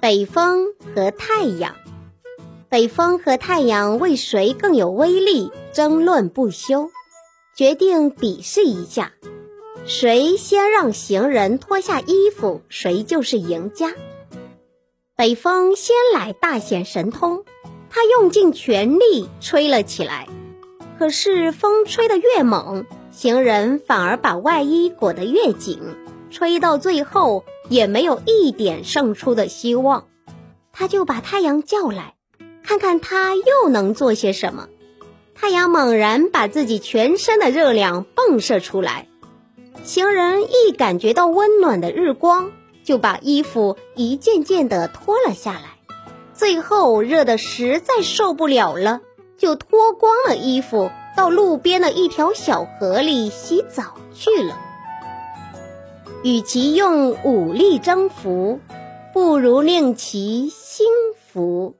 北风和太阳，北风和太阳为谁更有威力争论不休，决定比试一下，谁先让行人脱下衣服，谁就是赢家。北风先来大显神通，他用尽全力吹了起来，可是风吹得越猛，行人反而把外衣裹得越紧。吹到最后也没有一点胜出的希望，他就把太阳叫来，看看他又能做些什么。太阳猛然把自己全身的热量迸射出来，行人一感觉到温暖的日光，就把衣服一件件的脱了下来，最后热得实在受不了了，就脱光了衣服，到路边的一条小河里洗澡去了。与其用武力征服，不如令其心服。